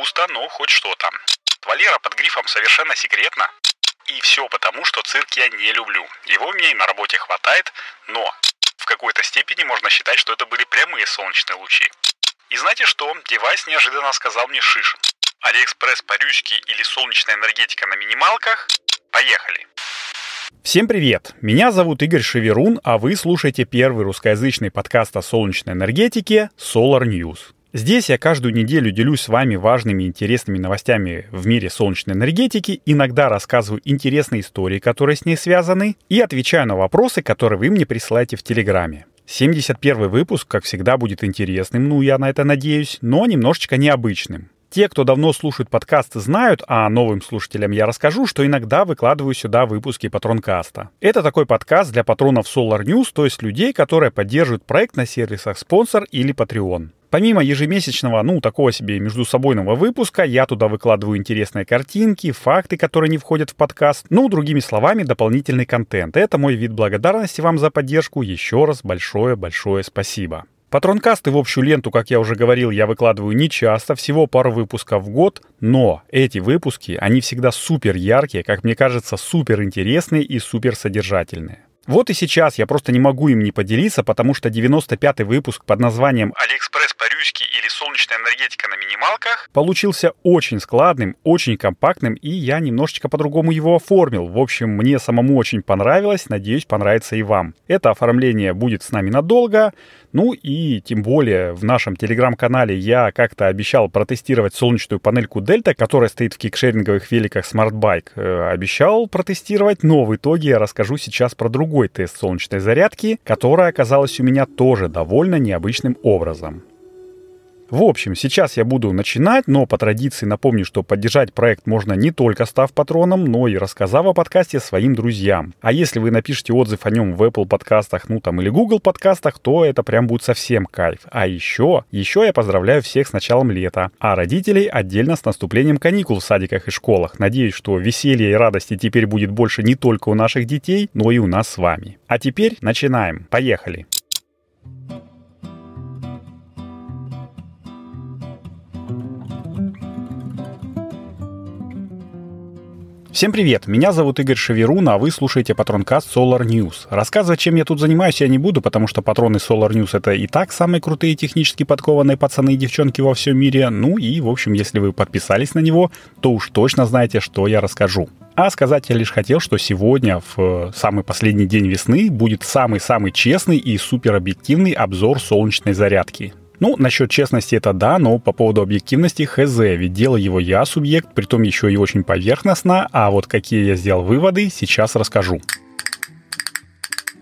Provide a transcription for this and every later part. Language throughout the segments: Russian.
густо, но хоть что-то. Валера под грифом совершенно секретно. И все потому, что цирк я не люблю. Его у меня и на работе хватает, но в какой-то степени можно считать, что это были прямые солнечные лучи. И знаете что? Девайс неожиданно сказал мне шиш. Алиэкспресс по-рюськи или солнечная энергетика на минималках? Поехали! Всем привет! Меня зовут Игорь Шеверун, а вы слушаете первый русскоязычный подкаст о солнечной энергетике Solar News. Здесь я каждую неделю делюсь с вами важными и интересными новостями в мире солнечной энергетики, иногда рассказываю интересные истории, которые с ней связаны, и отвечаю на вопросы, которые вы мне присылаете в Телеграме. 71 выпуск, как всегда, будет интересным, ну я на это надеюсь, но немножечко необычным. Те, кто давно слушает подкасты, знают, а новым слушателям я расскажу, что иногда выкладываю сюда выпуски Патронкаста. Это такой подкаст для патронов Solar News, то есть людей, которые поддерживают проект на сервисах спонсор или Patreon. Помимо ежемесячного, ну, такого себе междусобойного выпуска, я туда выкладываю интересные картинки, факты, которые не входят в подкаст, ну, другими словами, дополнительный контент. Это мой вид благодарности вам за поддержку. Еще раз большое-большое спасибо. Патронкасты в общую ленту, как я уже говорил, я выкладываю не часто, всего пару выпусков в год, но эти выпуски, они всегда супер яркие, как мне кажется, супер интересные и супер содержательные. Вот и сейчас я просто не могу им не поделиться, потому что 95-й выпуск под названием Алиэкспресс по-рюськи или солнечная энергетика на минималках получился очень складным, очень компактным, и я немножечко по-другому его оформил. В общем, мне самому очень понравилось, надеюсь, понравится и вам. Это оформление будет с нами надолго, ну и тем более в нашем телеграм-канале я как-то обещал протестировать солнечную панельку Delta, которая стоит в кикшеринговых великах Smart Bike. Э, обещал протестировать, но в итоге я расскажу сейчас про другой тест солнечной зарядки, которая оказалась у меня тоже довольно необычным образом. В общем, сейчас я буду начинать, но по традиции напомню, что поддержать проект можно не только став патроном, но и рассказав о подкасте своим друзьям. А если вы напишите отзыв о нем в Apple подкастах, ну там или Google подкастах, то это прям будет совсем кайф. А еще, еще я поздравляю всех с началом лета, а родителей отдельно с наступлением каникул в садиках и школах. Надеюсь, что веселье и радости теперь будет больше не только у наших детей, но и у нас с вами. А теперь начинаем. Поехали! Всем привет, меня зовут Игорь Шеверун, а вы слушаете Патронкаст Solar News. Рассказывать, чем я тут занимаюсь, я не буду, потому что патроны Solar News это и так самые крутые технически подкованные пацаны и девчонки во всем мире. Ну и, в общем, если вы подписались на него, то уж точно знаете, что я расскажу. А сказать я лишь хотел, что сегодня, в самый последний день весны, будет самый-самый честный и суперобъективный обзор солнечной зарядки. Ну, насчет честности это да, но по поводу объективности хз, ведь делал его я субъект, притом еще и очень поверхностно, а вот какие я сделал выводы, сейчас расскажу.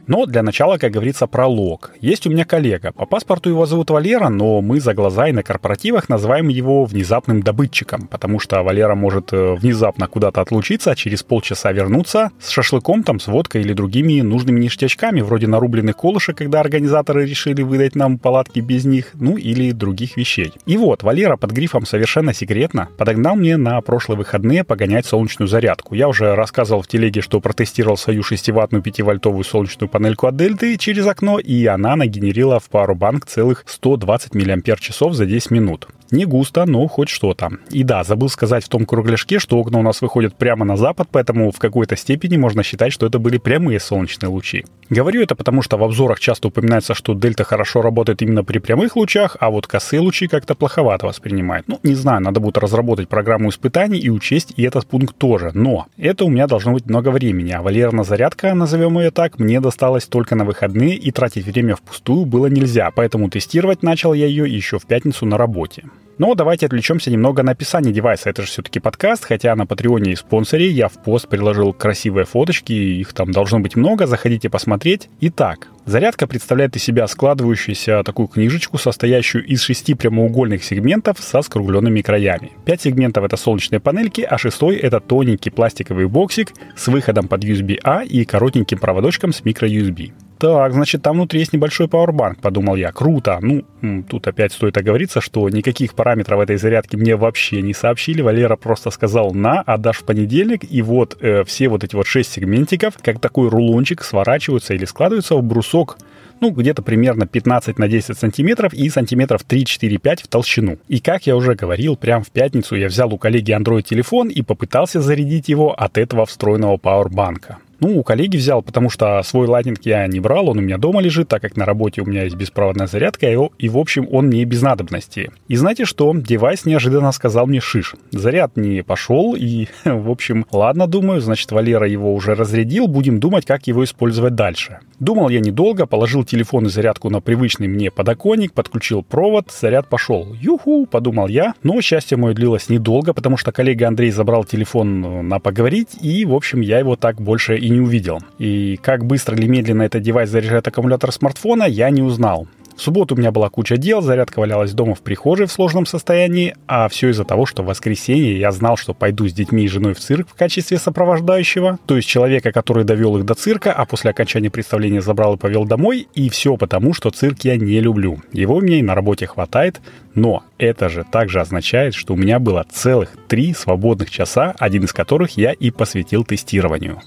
Но для начала, как говорится, пролог. Есть у меня коллега. По паспорту его зовут Валера, но мы за глаза и на корпоративах называем его внезапным добытчиком, потому что Валера может э, внезапно куда-то отлучиться, а через полчаса вернуться с шашлыком, там, с водкой или другими нужными ништячками, вроде нарубленных колышек, когда организаторы решили выдать нам палатки без них, ну или других вещей. И вот, Валера под грифом совершенно секретно подогнал мне на прошлые выходные погонять солнечную зарядку. Я уже рассказывал в телеге, что протестировал свою 6-ваттную 5-вольтовую солнечную панельку от Дельты через окно, и она нагенерила в пару банк целых 120 мАч за 10 минут. Не густо, но хоть что-то. И да, забыл сказать в том кругляшке, что окна у нас выходят прямо на запад, поэтому в какой-то степени можно считать, что это были прямые солнечные лучи. Говорю это потому, что в обзорах часто упоминается, что дельта хорошо работает именно при прямых лучах, а вот косые лучи как-то плоховато воспринимает. Ну, не знаю, надо будет разработать программу испытаний и учесть и этот пункт тоже. Но это у меня должно быть много времени, а Валерна зарядка, назовем ее так, мне досталась только на выходные и тратить время впустую было нельзя, поэтому тестировать начал я ее еще в пятницу на работе. Но давайте отвлечемся немного на описание девайса. Это же все-таки подкаст, хотя на Патреоне и спонсоре я в пост приложил красивые фоточки, их там должно быть много, заходите посмотреть. Итак, зарядка представляет из себя складывающуюся такую книжечку, состоящую из шести прямоугольных сегментов со скругленными краями. Пять сегментов это солнечные панельки, а шестой это тоненький пластиковый боксик с выходом под USB-A и коротеньким проводочком с micro-USB. Так, значит, там внутри есть небольшой пауэрбанк, подумал я. Круто. Ну, тут опять стоит оговориться, что никаких параметров этой зарядки мне вообще не сообщили. Валера просто сказал на, отдашь в понедельник. И вот э, все вот эти вот шесть сегментиков, как такой рулончик, сворачиваются или складываются в брусок ну, где-то примерно 15 на 10 сантиметров и сантиметров 3-4-5 в толщину. И как я уже говорил, прямо в пятницу я взял у коллеги Android телефон и попытался зарядить его от этого встроенного пауэрбанка. Ну, у коллеги взял, потому что свой лайтинг я не брал, он у меня дома лежит, так как на работе у меня есть беспроводная зарядка, и, в общем, он мне без надобности. И знаете что? Девайс неожиданно сказал мне шиш. Заряд не пошел, и, в общем, ладно, думаю, значит, Валера его уже разрядил, будем думать, как его использовать дальше. Думал я недолго, положил телефон и зарядку на привычный мне подоконник, подключил провод, заряд пошел. Юху, подумал я, но счастье мое длилось недолго, потому что коллега Андрей забрал телефон на поговорить, и, в общем, я его так больше не увидел. И как быстро или медленно этот девайс заряжает аккумулятор смартфона, я не узнал. В субботу у меня была куча дел, зарядка валялась дома в прихожей в сложном состоянии, а все из-за того, что в воскресенье я знал, что пойду с детьми и женой в цирк в качестве сопровождающего, то есть человека, который довел их до цирка, а после окончания представления забрал и повел домой, и все потому, что цирк я не люблю. Его меня и на работе хватает, но это же также означает, что у меня было целых три свободных часа, один из которых я и посвятил тестированию.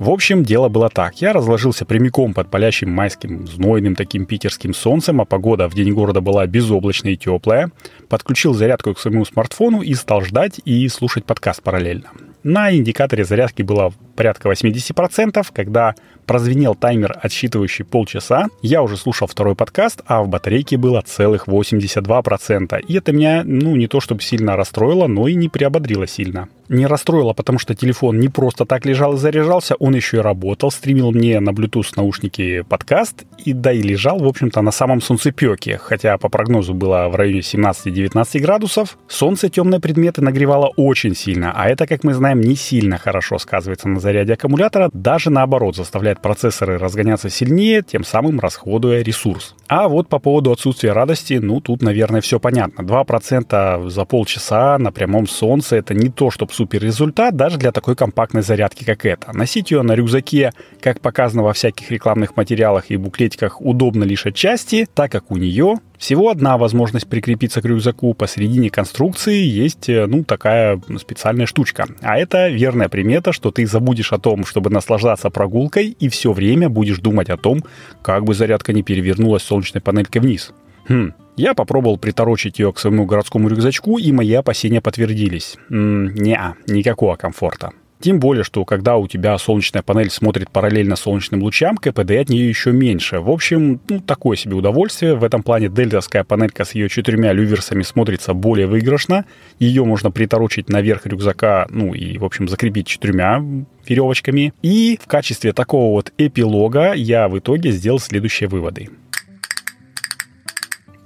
В общем, дело было так. Я разложился прямиком под палящим майским, знойным таким питерским солнцем, а погода в день города была безоблачная и теплая. Подключил зарядку к своему смартфону и стал ждать и слушать подкаст параллельно. На индикаторе зарядки было порядка 80%. Когда прозвенел таймер, отсчитывающий полчаса, я уже слушал второй подкаст, а в батарейке было целых 82%. И это меня, ну, не то чтобы сильно расстроило, но и не приободрило сильно. Не расстроило, потому что телефон не просто так лежал и заряжался, он еще и работал, стримил мне на Bluetooth наушники подкаст, и да и лежал, в общем-то, на самом солнцепеке, хотя по прогнозу было в районе 17-19 градусов. Солнце темные предметы нагревало очень сильно, а это, как мы знаем, не сильно хорошо сказывается на заряде аккумулятора, даже наоборот заставляет процессоры разгоняться сильнее, тем самым расходуя ресурс. А вот по поводу отсутствия радости, ну тут, наверное, все понятно. 2% за полчаса на прямом солнце это не то, чтобы супер результат даже для такой компактной зарядки, как эта. Носить ее на рюкзаке, как показано во всяких рекламных материалах и буклетиках, удобно лишь отчасти, так как у нее всего одна возможность прикрепиться к рюкзаку. Посередине конструкции есть, э, ну, такая специальная штучка. А это верная примета, что ты забудешь о том, чтобы наслаждаться прогулкой, и все время будешь думать о том, как бы зарядка не перевернулась солнечной панелькой вниз. Хм, я попробовал приторочить ее к своему городскому рюкзачку, и мои опасения подтвердились. Не-а, никакого комфорта. Тем более, что когда у тебя солнечная панель смотрит параллельно солнечным лучам, КПД от нее еще меньше. В общем, ну, такое себе удовольствие. В этом плане дельтовская панелька с ее четырьмя люверсами смотрится более выигрышно. Ее можно приторочить наверх рюкзака, ну и, в общем, закрепить четырьмя веревочками. И в качестве такого вот эпилога я в итоге сделал следующие выводы.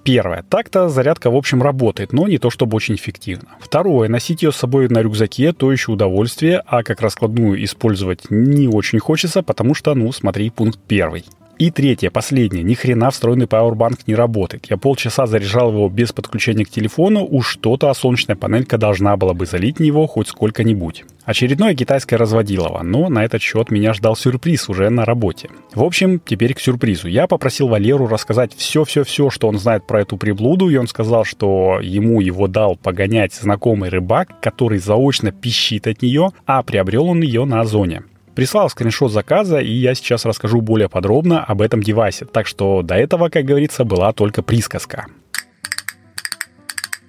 Первое. Так-то зарядка, в общем, работает, но не то чтобы очень эффективно. Второе. Носить ее с собой на рюкзаке – то еще удовольствие, а как раскладную использовать не очень хочется, потому что, ну, смотри, пункт первый. И третье, последнее. Ни хрена встроенный Powerbank не работает. Я полчаса заряжал его без подключения к телефону, уж что-то а солнечная панелька должна была бы залить него хоть сколько-нибудь. Очередное китайское разводилово, но на этот счет меня ждал сюрприз уже на работе. В общем, теперь к сюрпризу. Я попросил Валеру рассказать все-все-все, что он знает про эту приблуду, и он сказал, что ему его дал погонять знакомый рыбак, который заочно пищит от нее, а приобрел он ее на Озоне. Прислал скриншот заказа, и я сейчас расскажу более подробно об этом девайсе. Так что до этого, как говорится, была только присказка.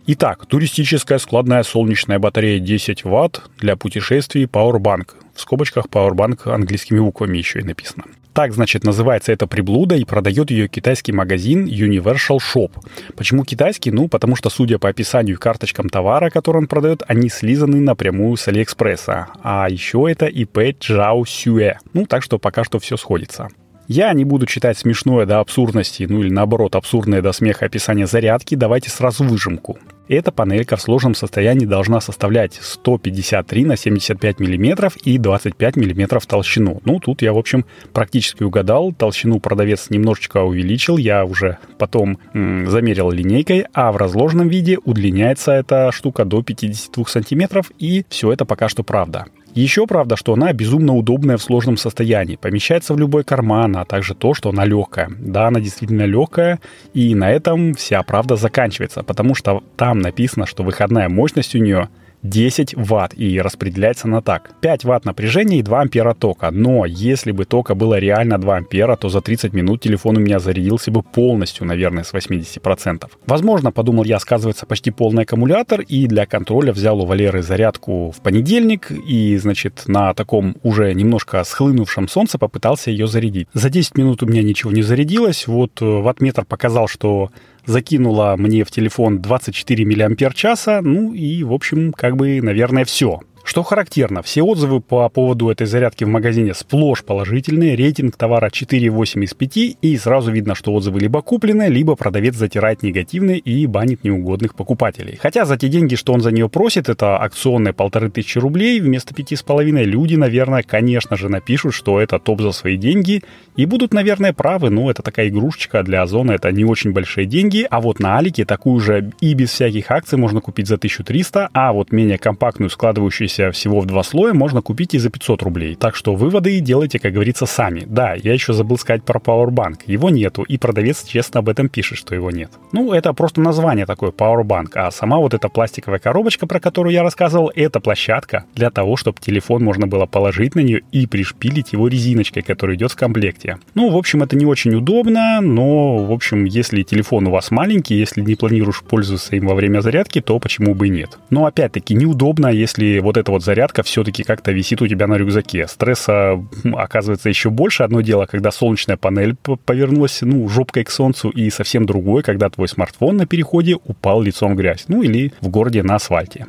Итак, туристическая складная солнечная батарея 10 Вт для путешествий Powerbank. В скобочках Powerbank английскими буквами еще и написано. Так, значит, называется эта приблуда, и продает ее китайский магазин Universal Shop. Почему китайский? Ну, потому что, судя по описанию и карточкам товара, который он продает, они слизаны напрямую с Алиэкспресса. А еще это ИП Чжао Сюэ. Ну, так что пока что все сходится. Я не буду читать смешное до абсурдности, ну или наоборот, абсурдное до смеха описание зарядки, давайте сразу выжимку. Эта панелька в сложном состоянии должна составлять 153 на 75 мм и 25 мм толщину. Ну, тут я, в общем, практически угадал. Толщину продавец немножечко увеличил, я уже потом м, замерил линейкой, а в разложенном виде удлиняется эта штука до 52 см, и все это пока что правда. Еще правда, что она безумно удобная в сложном состоянии, помещается в любой карман, а также то, что она легкая. Да, она действительно легкая, и на этом вся правда заканчивается, потому что там написано, что выходная мощность у нее 10 ватт и распределяется на так. 5 ватт напряжения и 2 ампера тока. Но если бы тока было реально 2 ампера, то за 30 минут телефон у меня зарядился бы полностью, наверное, с 80%. Возможно, подумал я, сказывается почти полный аккумулятор, и для контроля взял у Валеры зарядку в понедельник, и, значит, на таком уже немножко схлынувшем солнце попытался ее зарядить. За 10 минут у меня ничего не зарядилось, вот э, ваттметр показал, что закинула мне в телефон 24 мАч, ну и, в общем, как бы, наверное, все. Что характерно, все отзывы по поводу этой зарядки в магазине сплошь положительные, рейтинг товара 4,8 из 5, и сразу видно, что отзывы либо куплены, либо продавец затирает негативные и банит неугодных покупателей. Хотя за те деньги, что он за нее просит, это акционные полторы тысячи рублей вместо пяти с половиной, люди, наверное, конечно же напишут, что это топ за свои деньги, и будут, наверное, правы, но это такая игрушечка для Озона, это не очень большие деньги, а вот на Алике такую же и без всяких акций можно купить за 1300, а вот менее компактную складывающуюся имеющийся всего в два слоя, можно купить и за 500 рублей. Так что выводы делайте, как говорится, сами. Да, я еще забыл сказать про Powerbank. Его нету, и продавец честно об этом пишет, что его нет. Ну, это просто название такое, Powerbank. А сама вот эта пластиковая коробочка, про которую я рассказывал, это площадка для того, чтобы телефон можно было положить на нее и пришпилить его резиночкой, которая идет в комплекте. Ну, в общем, это не очень удобно, но, в общем, если телефон у вас маленький, если не планируешь пользоваться им во время зарядки, то почему бы и нет. Но, опять-таки, неудобно, если вот эта вот зарядка все-таки как-то висит у тебя на рюкзаке. Стресса оказывается еще больше. Одно дело, когда солнечная панель повернулась, ну, жопкой к солнцу, и совсем другое, когда твой смартфон на переходе упал лицом в грязь. Ну, или в городе на асфальте.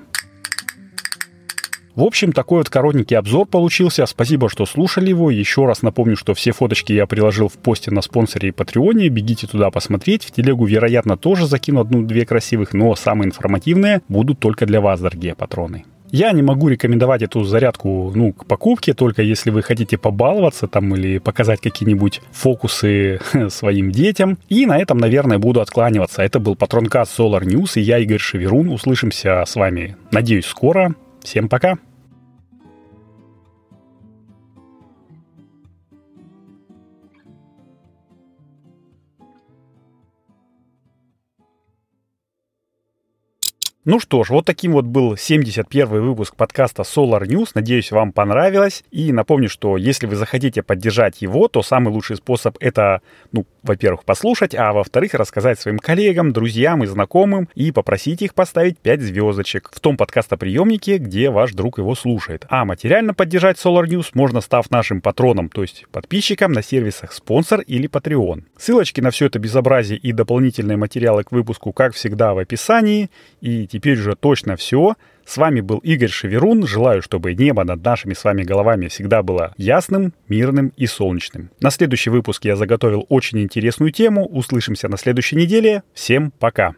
В общем, такой вот коротенький обзор получился. Спасибо, что слушали его. Еще раз напомню, что все фоточки я приложил в посте на спонсоре и Патреоне. Бегите туда посмотреть. В телегу, вероятно, тоже закину одну-две красивых, но самые информативные будут только для вас, дорогие патроны. Я не могу рекомендовать эту зарядку ну, к покупке, только если вы хотите побаловаться там или показать какие-нибудь фокусы своим детям. И на этом, наверное, буду откланиваться. Это был Патронкаст Solar News, и я, Игорь Шеверун. Услышимся с вами, надеюсь, скоро. Всем пока! Ну что ж, вот таким вот был 71 выпуск подкаста Solar News. Надеюсь, вам понравилось. И напомню, что если вы захотите поддержать его, то самый лучший способ это, ну, во-первых, послушать, а во-вторых, рассказать своим коллегам, друзьям и знакомым и попросить их поставить 5 звездочек в том подкастоприемнике, где ваш друг его слушает. А материально поддержать Solar News можно, став нашим патроном, то есть подписчиком на сервисах спонсор или Patreon. Ссылочки на все это безобразие и дополнительные материалы к выпуску, как всегда, в описании. И теперь уже точно все. С вами был Игорь Шеверун. Желаю, чтобы небо над нашими с вами головами всегда было ясным, мирным и солнечным. На следующий выпуск я заготовил очень интересную тему. Услышимся на следующей неделе. Всем пока!